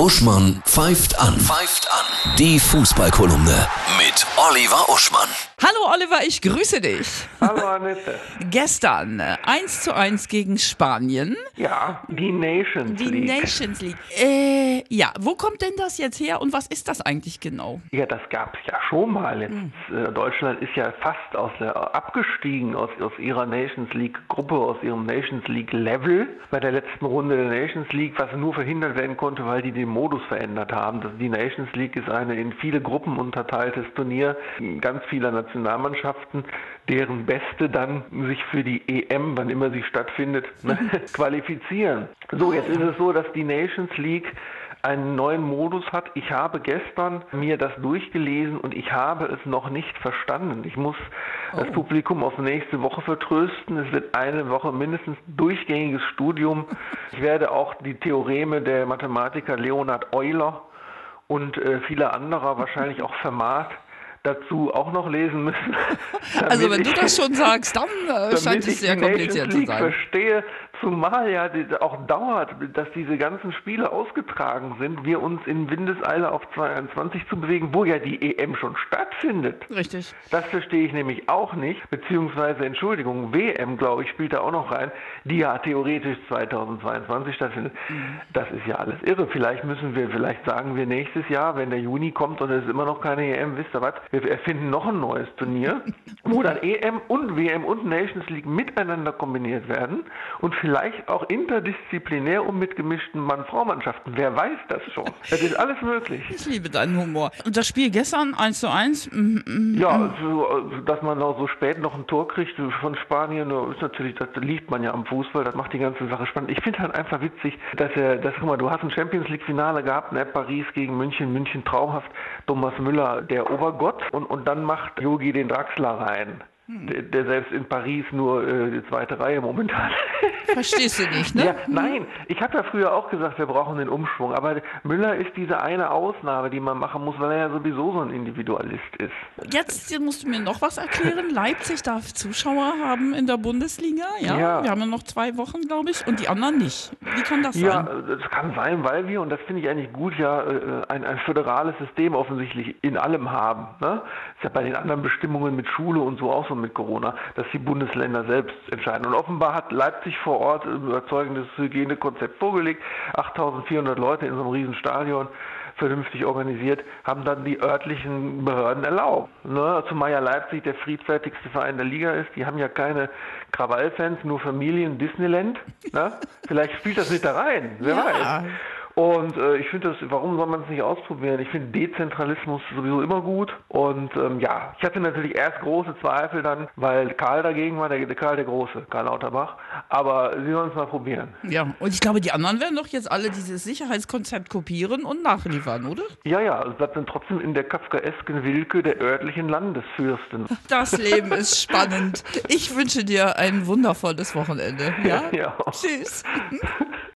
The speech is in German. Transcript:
Uschmann pfeift an. Pfeift an. Die Fußballkolumne mit Oliver Uschmann. Hallo Oliver, ich grüße dich. Hallo Annette. Gestern äh, 1 zu 1 gegen Spanien. Ja, die Nations Die League. Nations League. Äh, ja, wo kommt denn das jetzt her und was ist das eigentlich genau? ja, das gab es ja schon mal. Jetzt, äh, Deutschland ist ja fast aus der, abgestiegen aus, aus ihrer Nations League Gruppe, aus ihrem Nations League Level bei der letzten Runde der Nations League, was nur verhindert werden konnte, weil die den Modus verändert haben. Die Nations League ist eine in viele Gruppen unterteiltes Turnier ganz vieler Nationalmannschaften, deren Beste dann sich für die EM, wann immer sie stattfindet, qualifizieren. So, jetzt ist es so, dass die Nations League einen neuen Modus hat. Ich habe gestern mir das durchgelesen und ich habe es noch nicht verstanden. Ich muss das Publikum auf nächste Woche vertrösten. Es wird eine Woche mindestens durchgängiges Studium. Ich werde auch die Theoreme der Mathematiker Leonhard Euler und äh, viele anderer, wahrscheinlich auch Fermat, dazu auch noch lesen müssen. Also wenn du ich- das schon sagst, dann äh, scheint ich es sehr kompliziert zu sein. verstehe, zumal ja auch dauert, dass diese ganzen Spiele ausgetragen sind, wir uns in Windeseile auf 22 zu bewegen, wo ja die EM schon stattfindet. Richtig. Das verstehe ich nämlich auch nicht, beziehungsweise, Entschuldigung, WM, glaube ich, spielt da auch noch rein, die ja theoretisch 2022 stattfindet. Mhm. Das ist ja alles irre. Vielleicht müssen wir, vielleicht sagen wir nächstes Jahr, wenn der Juni kommt und es ist immer noch keine EM, wisst ihr was, wir erfinden noch ein neues Turnier, wo dann EM und WM und Nations League miteinander kombiniert werden und vielleicht auch interdisziplinär und mit gemischten Mann-Frau-Mannschaften. Wer weiß das schon? Das ist alles möglich. Ich liebe deinen Humor. Und das Spiel gestern 1 zu 1, mhm, mhm. Ja, so, äh, dass man auch so spät noch ein Tor kriegt von Spanien, ist natürlich, das liebt man ja am Fußball, das macht die ganze Sache spannend. Ich finde halt einfach witzig, dass er, dass, guck mal, du hast ein Champions League Finale gehabt, ne, Paris gegen München, München traumhaft, Thomas Müller, der Obergott, und, und dann macht Yogi den Draxler rein. Der, der selbst in Paris nur äh, die zweite Reihe momentan. verstehst du nicht, ne? Ja, nein, ich habe ja früher auch gesagt, wir brauchen den Umschwung, aber Müller ist diese eine Ausnahme, die man machen muss, weil er ja sowieso so ein Individualist ist. Jetzt musst du mir noch was erklären. Leipzig darf Zuschauer haben in der Bundesliga, ja? Ja. Wir haben ja noch zwei Wochen, glaube ich, und die anderen nicht. Wie kann das Ja, sein? das kann sein, weil wir, und das finde ich eigentlich gut, ja äh, ein, ein föderales System offensichtlich in allem haben. Ne? Ist ja bei den anderen Bestimmungen mit Schule und so auch so mit Corona, dass die Bundesländer selbst entscheiden. Und offenbar hat Leipzig vor Ort ein überzeugendes Hygienekonzept vorgelegt. 8400 Leute in so einem riesen Stadion vernünftig organisiert, haben dann die örtlichen Behörden erlaubt. Ne? Zumal ja Leipzig der friedfertigste Verein der Liga ist. Die haben ja keine Krawallfans, nur Familien, Disneyland. Ne? Vielleicht spielt das mit da rein, wer Ja. weiß. Und äh, ich finde das, warum soll man es nicht ausprobieren? Ich finde Dezentralismus sowieso immer gut. Und ähm, ja, ich hatte natürlich erst große Zweifel dann, weil Karl dagegen war, der, der Karl der Große, Karl Lauterbach. Aber sie sollen es mal probieren. Ja, und ich glaube, die anderen werden doch jetzt alle dieses Sicherheitskonzept kopieren und nachliefern, oder? Ja, ja, es bleibt dann trotzdem in der kafkaesken Wilke der örtlichen Landesfürsten. Das Leben ist spannend. Ich wünsche dir ein wundervolles Wochenende. Ja? Ja. Tschüss.